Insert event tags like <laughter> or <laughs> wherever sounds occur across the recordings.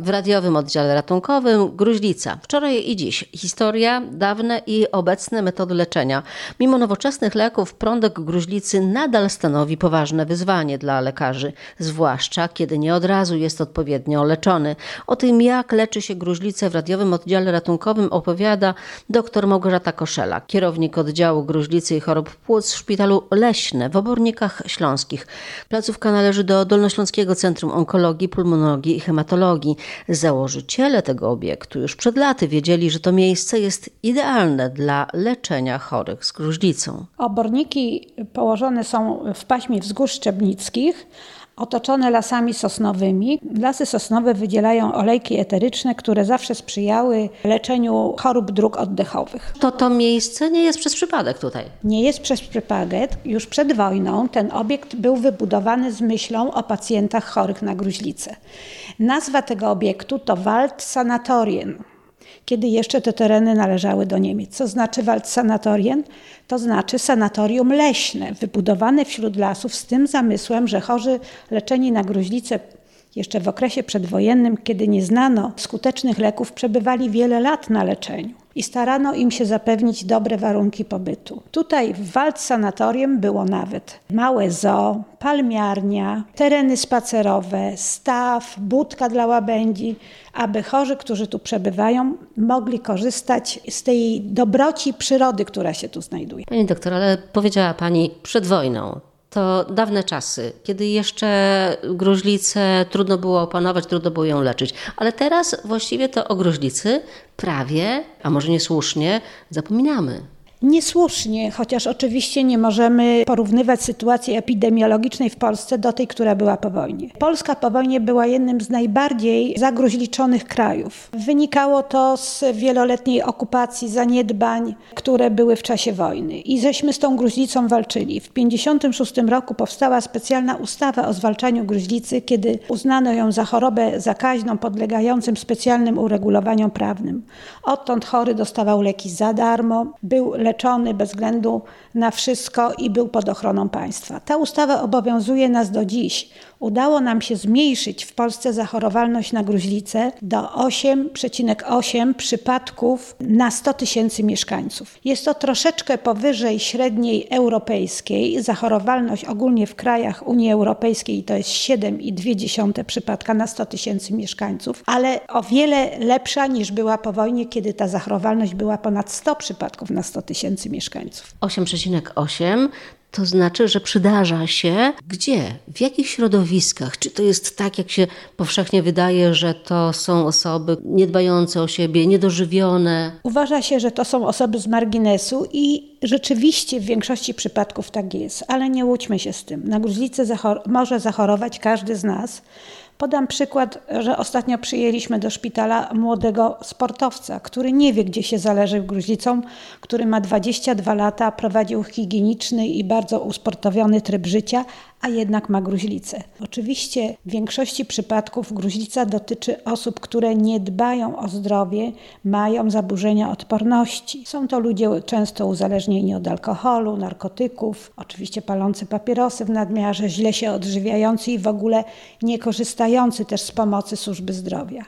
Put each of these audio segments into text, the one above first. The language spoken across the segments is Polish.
W radiowym oddziale ratunkowym gruźlica. Wczoraj i dziś. Historia, dawne i obecne metody leczenia. Mimo nowoczesnych leków, prądek gruźlicy nadal stanowi poważne wyzwanie dla lekarzy, zwłaszcza kiedy nie od razu jest odpowiednio leczony. O tym, jak leczy się gruźlicę w radiowym oddziale ratunkowym, opowiada dr Małgorzata Koszela, kierownik oddziału gruźlicy i chorób płuc w szpitalu Leśne w Obornikach Śląskich. Placówka należy do Dolnośląskiego Centrum Onkologii, Pulmonologii i Hematologii. Założyciele tego obiektu już przed laty wiedzieli, że to miejsce jest idealne dla leczenia chorych z gruźlicą. Oborniki położone są w paśmie wzgórz szczebnickich, otoczone lasami sosnowymi. Lasy sosnowe wydzielają olejki eteryczne, które zawsze sprzyjały leczeniu chorób dróg oddechowych. To to miejsce nie jest przez przypadek tutaj. Nie jest przez przypadek. Już przed wojną ten obiekt był wybudowany z myślą o pacjentach chorych na gruźlicę. Nazwa tego obiektu to Wald Sanatorien kiedy jeszcze te tereny należały do Niemiec. Co znaczy Waldssanatorien? To znaczy sanatorium leśne, wybudowane wśród lasów z tym zamysłem, że chorzy leczeni na gruźlicę jeszcze w okresie przedwojennym, kiedy nie znano skutecznych leków, przebywali wiele lat na leczeniu i starano im się zapewnić dobre warunki pobytu. Tutaj w Wald Sanatorium było nawet małe zoo, palmiarnia, tereny spacerowe, staw, budka dla łabędzi, aby chorzy, którzy tu przebywają, mogli korzystać z tej dobroci przyrody, która się tu znajduje. Pani doktor, ale powiedziała Pani przed wojną to dawne czasy, kiedy jeszcze gruźlicę trudno było opanować, trudno było ją leczyć. Ale teraz właściwie to o gruźlicy prawie, a może niesłusznie, zapominamy. Niesłusznie, chociaż oczywiście nie możemy porównywać sytuacji epidemiologicznej w Polsce do tej, która była po wojnie. Polska po wojnie była jednym z najbardziej zagruźliczonych krajów. Wynikało to z wieloletniej okupacji, zaniedbań, które były w czasie wojny. I żeśmy z tą gruźlicą walczyli. W 1956 roku powstała specjalna ustawa o zwalczaniu gruźlicy, kiedy uznano ją za chorobę zakaźną podlegającym specjalnym uregulowaniom prawnym. Odtąd chory dostawał leki za darmo, był leczony bez względu na wszystko i był pod ochroną państwa. Ta ustawa obowiązuje nas do dziś. Udało nam się zmniejszyć w Polsce zachorowalność na gruźlicę do 8,8 przypadków na 100 tysięcy mieszkańców. Jest to troszeczkę powyżej średniej europejskiej. Zachorowalność ogólnie w krajach Unii Europejskiej to jest 7,2 przypadka na 100 tysięcy mieszkańców, ale o wiele lepsza niż była po wojnie, kiedy ta zachorowalność była ponad 100 przypadków na 100 tysięcy mieszkańców. 8,8 to znaczy, że przydarza się gdzie? W jakich środowiskach? Czy to jest tak, jak się powszechnie wydaje, że to są osoby niedbające o siebie, niedożywione? Uważa się, że to są osoby z marginesu i rzeczywiście w większości przypadków tak jest, ale nie łudźmy się z tym. Na gruźlicę zachor może zachorować każdy z nas. Podam przykład, że ostatnio przyjęliśmy do szpitala młodego sportowca, który nie wie, gdzie się zależy gruźlicą, który ma 22 lata, prowadził higieniczny i bardzo usportowiony tryb życia, a jednak ma gruźlicę. Oczywiście w większości przypadków gruźlica dotyczy osób, które nie dbają o zdrowie, mają zaburzenia odporności. Są to ludzie często uzależnieni od alkoholu, narkotyków, oczywiście palący papierosy w nadmiarze, źle się odżywiający i w ogóle nie korzystający też z pomocy służby zdrowia.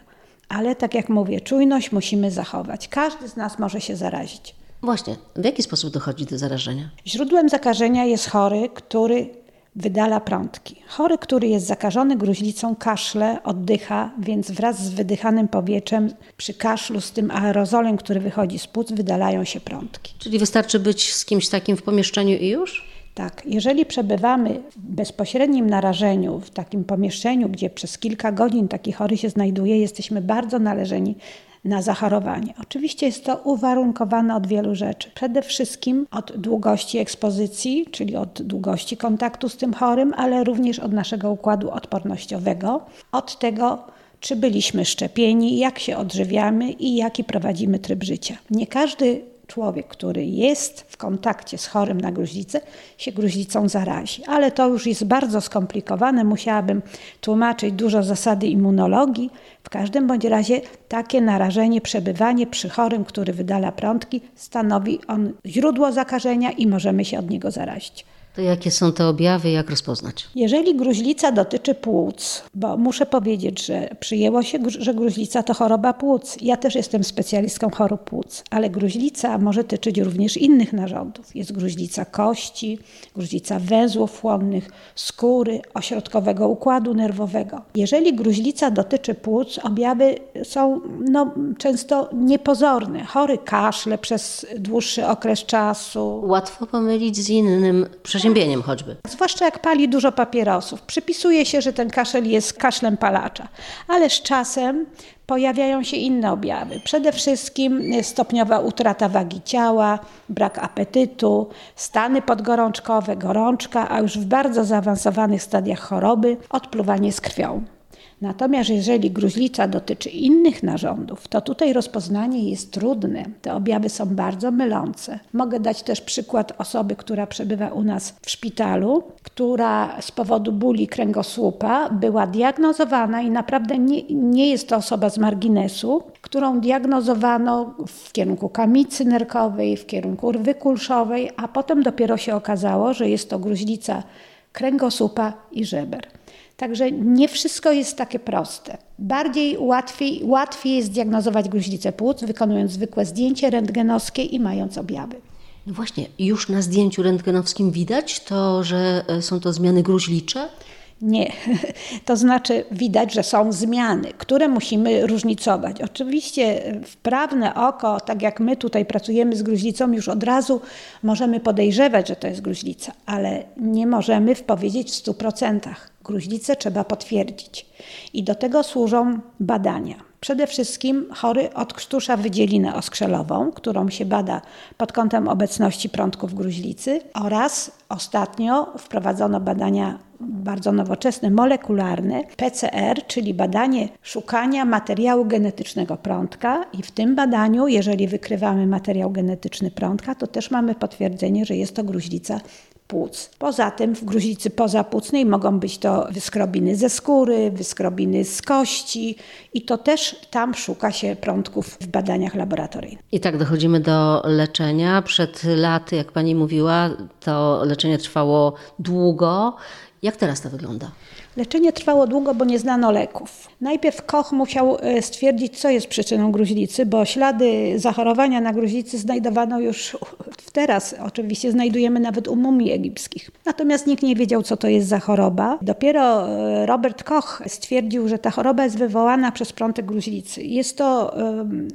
Ale tak jak mówię, czujność musimy zachować. Każdy z nas może się zarazić. Właśnie, w jaki sposób dochodzi do zarażenia? Źródłem zakażenia jest chory, który wydala prądki. Chory, który jest zakażony gruźlicą, kaszle, oddycha, więc wraz z wydychanym powietrzem przy kaszlu z tym aerozolem, który wychodzi z płuc, wydalają się prądki. Czyli wystarczy być z kimś takim w pomieszczeniu i już? Tak, jeżeli przebywamy w bezpośrednim narażeniu, w takim pomieszczeniu, gdzie przez kilka godzin taki chory się znajduje, jesteśmy bardzo należeni na zachorowanie. Oczywiście jest to uwarunkowane od wielu rzeczy. Przede wszystkim od długości ekspozycji, czyli od długości kontaktu z tym chorym, ale również od naszego układu odpornościowego, od tego, czy byliśmy szczepieni, jak się odżywiamy i jaki prowadzimy tryb życia. Nie każdy człowiek, który jest w kontakcie z chorym na gruźlicę, się gruźlicą zarazi. Ale to już jest bardzo skomplikowane, musiałabym tłumaczyć dużo zasady immunologii. W każdym bądź razie takie narażenie, przebywanie przy chorym, który wydala prądki, stanowi on źródło zakażenia i możemy się od niego zarazić. To jakie są te objawy, jak rozpoznać? Jeżeli gruźlica dotyczy płuc, bo muszę powiedzieć, że przyjęło się, że gruźlica to choroba płuc. Ja też jestem specjalistką chorób płuc, ale gruźlica może tyczyć również innych narządów. Jest gruźlica kości, gruźlica węzłów chłonnych, skóry, ośrodkowego układu nerwowego. Jeżeli gruźlica dotyczy płuc, objawy są no, często niepozorne. Chory kaszle przez dłuższy okres czasu. Łatwo pomylić z innym przeziębieniem choćby. Zwłaszcza jak pali dużo papierosów. Przypisuje się, że ten kaszel jest kaszlem palacza, ale z czasem pojawiają się inne objawy. Przede wszystkim stopniowa utrata wagi ciała, brak apetytu, stany podgorączkowe, gorączka, a już w bardzo zaawansowanych stadiach choroby odpluwanie z krwią. Natomiast jeżeli gruźlica dotyczy innych narządów, to tutaj rozpoznanie jest trudne. Te objawy są bardzo mylące. Mogę dać też przykład osoby, która przebywa u nas w szpitalu, która z powodu bóli kręgosłupa była diagnozowana i naprawdę nie, nie jest to osoba z marginesu, którą diagnozowano w kierunku kamicy nerkowej, w kierunku rwy kulszowej, a potem dopiero się okazało, że jest to gruźlica kręgosłupa i żeber. Także nie wszystko jest takie proste. Bardziej łatwiej, łatwiej jest diagnozować gruźlicę płuc, wykonując zwykłe zdjęcie rentgenowskie i mając objawy. No właśnie, już na zdjęciu rentgenowskim widać to, że e, są to zmiany gruźlicze? Nie, <laughs> to znaczy widać, że są zmiany, które musimy różnicować. Oczywiście wprawne oko, tak jak my tutaj pracujemy z gruźlicą, już od razu możemy podejrzewać, że to jest gruźlica, ale nie możemy powiedzieć w 100%. Gruźlicę trzeba potwierdzić. I do tego służą badania. Przede wszystkim chory odkrztusza wydzielinę oskrzelową, którą się bada pod kątem obecności prądków gruźlicy oraz ostatnio wprowadzono badania bardzo nowoczesne, molekularne, PCR, czyli badanie szukania materiału genetycznego prądka. I w tym badaniu, jeżeli wykrywamy materiał genetyczny prądka, to też mamy potwierdzenie, że jest to gruźlica płuc. Poza tym w gruźlicy pozapłucnej mogą być to wyskrobiny ze skóry, wyskrobiny z kości i to też tam szuka się prądków w badaniach laboratoryjnych. I tak dochodzimy do leczenia. Przed laty, jak pani mówiła, to leczenie trwało długo. Jak teraz to wygląda? Leczenie trwało długo, bo nie znano leków. Najpierw Koch musiał e, stwierdzić, co jest przyczyną gruźlicy, bo ślady zachorowania na gruźlicy znajdowano już <laughs> teraz. Oczywiście znajdujemy nawet u mumii egipskich. Natomiast nikt nie wiedział, co to jest za choroba. Dopiero e, Robert Koch stwierdził, że ta choroba jest wywołana przez prątek gruźlicy. Jest to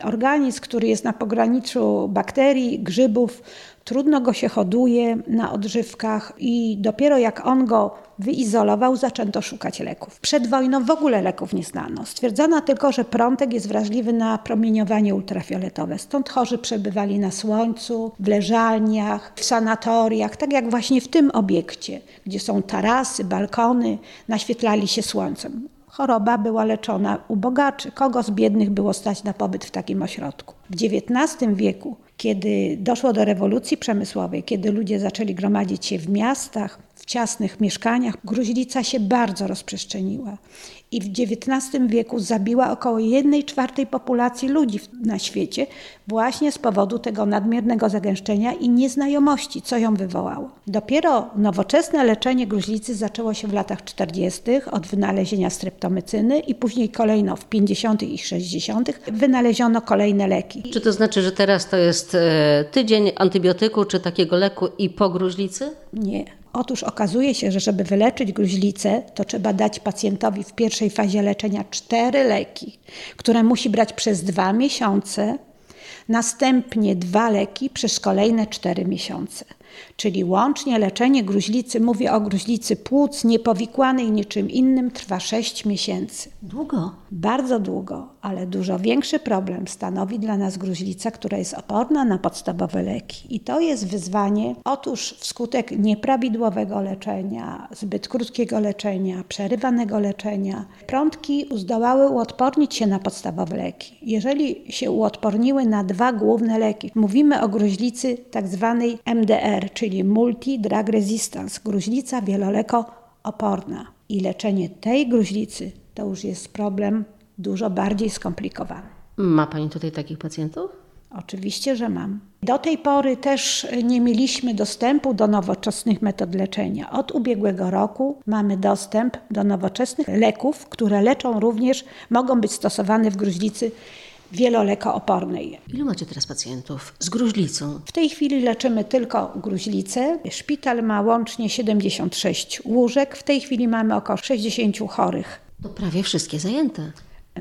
organizm, który jest na pograniczu bakterii, grzybów, trudno go się hoduje na odżywkach i dopiero jak on go wyizolował, zaczęto szukać leków. Przed wojną w ogóle leków nie znano. Stwierdzono tylko, że prątek jest wrażliwy na promieniowanie ultrafioletowe. Stąd chorzy przebywali na słońcu, w leżalniach, w sanatoriach, tak jak właśnie w tym obiekcie, gdzie są tarasy, balkony, naświetlali się słońcem. Choroba była leczona u bogaczy. Kogo z biednych było stać na pobyt w takim ośrodku? W XIX wieku kiedy doszło do rewolucji przemysłowej, kiedy ludzie zaczęli gromadzić się w miastach, w ciasnych mieszkaniach, gruźlica się bardzo rozprzestrzeniła i w XIX wieku zabiła około 1 czwartej populacji ludzi na świecie właśnie z powodu tego nadmiernego zagęszczenia i nieznajomości, co ją wywołało. Dopiero nowoczesne leczenie gruźlicy zaczęło się w latach 40. od wynalezienia streptomycyny i później kolejno w 50. i 60. wynaleziono kolejne leki. Czy to znaczy, że teraz to jest e, tydzień antybiotyku czy takiego leku i po gruźlicy? Nie. Otóż okazuje się, że żeby wyleczyć gruźlicę, to trzeba dać pacjentowi w pierwszej fazie leczenia cztery leki, które musi brać przez dwa miesiące, następnie dwa leki przez kolejne cztery miesiące. Czyli łącznie leczenie gruźlicy, mówię o gruźlicy płuc niepowikłanej niczym innym, trwa 6 miesięcy. Długo. Bardzo długo, ale dużo większy problem stanowi dla nas gruźlica, która jest oporna na podstawowe leki. I to jest wyzwanie. Otóż wskutek nieprawidłowego leczenia, zbyt krótkiego leczenia, przerywanego leczenia, prądki zdołały uodpornić się na podstawowe leki. Jeżeli się uodporniły na dwa główne leki, mówimy o gruźlicy tak zwanej MDR, czyli multi-drug resistance, gruźlica wieloleko oporna. I leczenie tej gruźlicy to już jest problem dużo bardziej skomplikowany. Ma Pani tutaj takich pacjentów? Oczywiście, że mam. Do tej pory też nie mieliśmy dostępu do nowoczesnych metod leczenia. Od ubiegłego roku mamy dostęp do nowoczesnych leków, które leczą również, mogą być stosowane w gruźlicy wielolekoopornej. Ilu macie teraz pacjentów z gruźlicą? W tej chwili leczymy tylko gruźlicę. Szpital ma łącznie 76 łóżek. W tej chwili mamy około 60 chorych. To prawie wszystkie zajęte.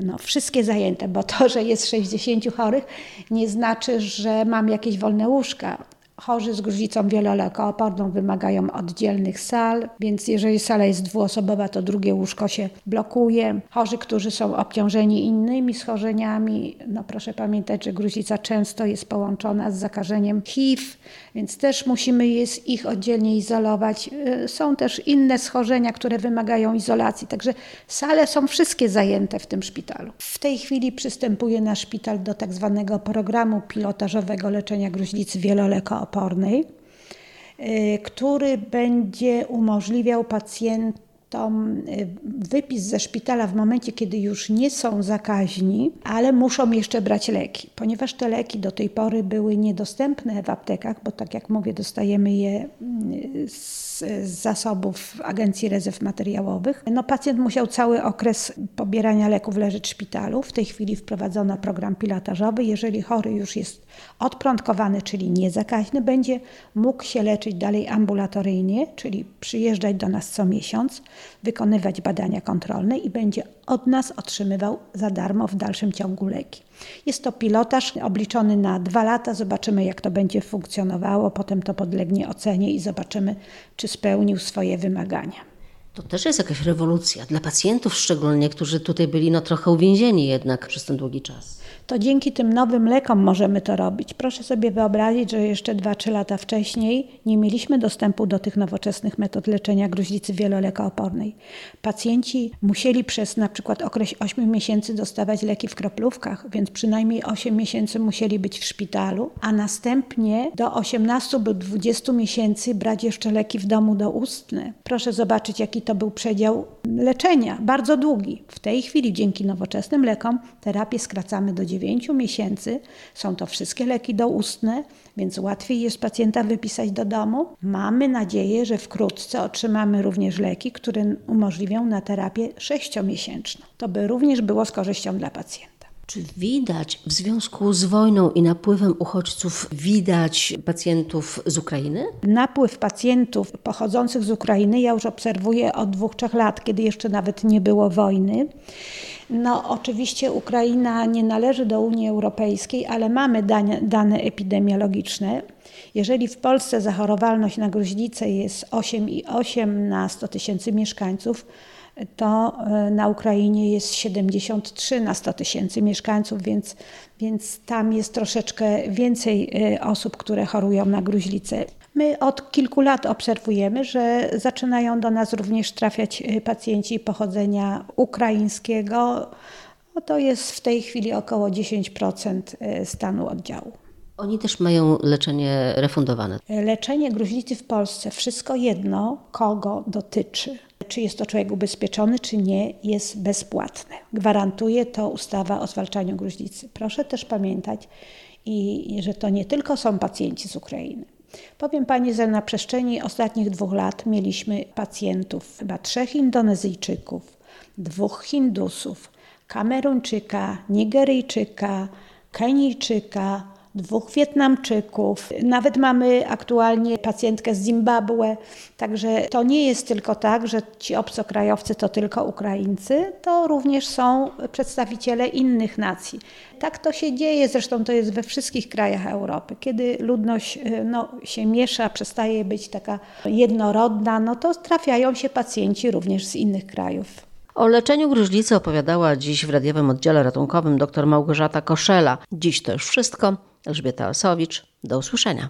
No, wszystkie zajęte, bo to, że jest 60 chorych, nie znaczy, że mam jakieś wolne łóżka. Chorzy z gruźlicą wielolekooporną wymagają oddzielnych sal, więc jeżeli sala jest dwuosobowa, to drugie łóżko się blokuje. Chorzy, którzy są obciążeni innymi schorzeniami, no proszę pamiętać, że gruźlica często jest połączona z zakażeniem HIV, więc też musimy jest ich oddzielnie izolować. Y, są też inne schorzenia, które wymagają izolacji, także sale są wszystkie zajęte w tym szpitalu. W tej chwili przystępuje nasz szpital do tak zwanego programu pilotażowego leczenia gruźlicy wielolekoopornej, y, który będzie umożliwiał pacjentom y, wypis ze szpitala w momencie, kiedy już nie są zakaźni, ale muszą jeszcze brać leki. Ponieważ te leki do tej pory były niedostępne w aptekach, bo tak jak mówię, dostajemy je z, z zasobów Agencji Rezerw Materiałowych, no pacjent musiał cały okres pobierania leków leżeć w szpitalu. W tej chwili wprowadzono program pilotażowy. Jeżeli chory już jest odprądkowany, czyli niezakaźny, będzie mógł się leczyć dalej ambulatoryjnie, czyli przyjeżdżać do nas co miesiąc, wykonywać badania kontrolne i będzie od nas otrzymywał za darmo w dalszym ciągu leki. Jest to pilotaż obliczony na dwa lata. Zobaczymy, jak to będzie funkcjonowało. Potem to podlegnie ocenie i zobaczymy, czy spełnił swoje wymagania. To też jest jakaś rewolucja dla pacjentów, szczególnie, którzy tutaj byli no, trochę uwięzieni jednak przez ten długi czas to dzięki tym nowym lekom możemy to robić. Proszę sobie wyobrazić, że jeszcze 2-3 lata wcześniej nie mieliśmy dostępu do tych nowoczesnych metod leczenia gruźlicy wielolekoopornej. Pacjenci musieli przez na przykład okres 8 miesięcy dostawać leki w kroplówkach, więc przynajmniej 8 miesięcy musieli być w szpitalu, a następnie do 18 lub 20 miesięcy brać jeszcze leki w domu doustne. Proszę zobaczyć, jaki to był przedział leczenia, bardzo długi. W tej chwili dzięki nowoczesnym lekom terapię skracamy do 9 miesięcy. Są to wszystkie leki doustne, więc łatwiej jest pacjenta wypisać do domu. Mamy nadzieję, że wkrótce otrzymamy również leki, które umożliwią na terapię 6-miesięczną. To by również było z korzyścią dla pacjenta. Czy widać w związku z wojną i napływem uchodźców, widać pacjentów z Ukrainy? Napływ pacjentów pochodzących z Ukrainy ja już obserwuję od dwóch, trzech lat, kiedy jeszcze nawet nie było wojny. No, oczywiście Ukraina nie należy do Unii Europejskiej, ale mamy dane, dane epidemiologiczne. Jeżeli w Polsce zachorowalność na gruźlicę jest 8,8 na 100 tysięcy mieszkańców, to e, na Ukrainie jest 73 na 100 tysięcy mieszkańców, więc, więc tam jest troszeczkę więcej e, osób, które chorują na gruźlicę. My od kilku lat obserwujemy, że zaczynają do nas również trafiać e, pacjenci pochodzenia ukraińskiego. No to jest w tej chwili około 10% stanu oddziału. Oni też mają leczenie refundowane. Leczenie gruźlicy w Polsce, wszystko jedno, kogo dotyczy czy jest to człowiek ubezpieczony, czy nie, jest bezpłatne. Gwarantuje to ustawa o zwalczaniu gruźlicy. Proszę też pamiętać, i, że to nie tylko są pacjenci z Ukrainy. Powiem Pani, że na przestrzeni ostatnich dwóch lat mieliśmy pacjentów, chyba trzech Indonezyjczyków, dwóch Hindusów, Kameruńczyka, Nigeryjczyka, Kenijczyka, dwóch Wietnamczyków. Nawet mamy aktualnie pacjentkę z Zimbabwe. Także to nie jest tylko tak, że ci obcokrajowcy to tylko Ukraińcy, to również są przedstawiciele innych nacji. Tak to się dzieje, zresztą to jest we wszystkich krajach Europy. Kiedy ludność e, no, się miesza, przestaje być taka jednorodna, no to trafiają się pacjenci również z innych krajów. O leczeniu gruźlicy opowiadała dziś w radiowym oddziale ratunkowym dr Małgorzata Koszela. Dziś to już wszystko. Elżbieta Osowicz. Do usłyszenia.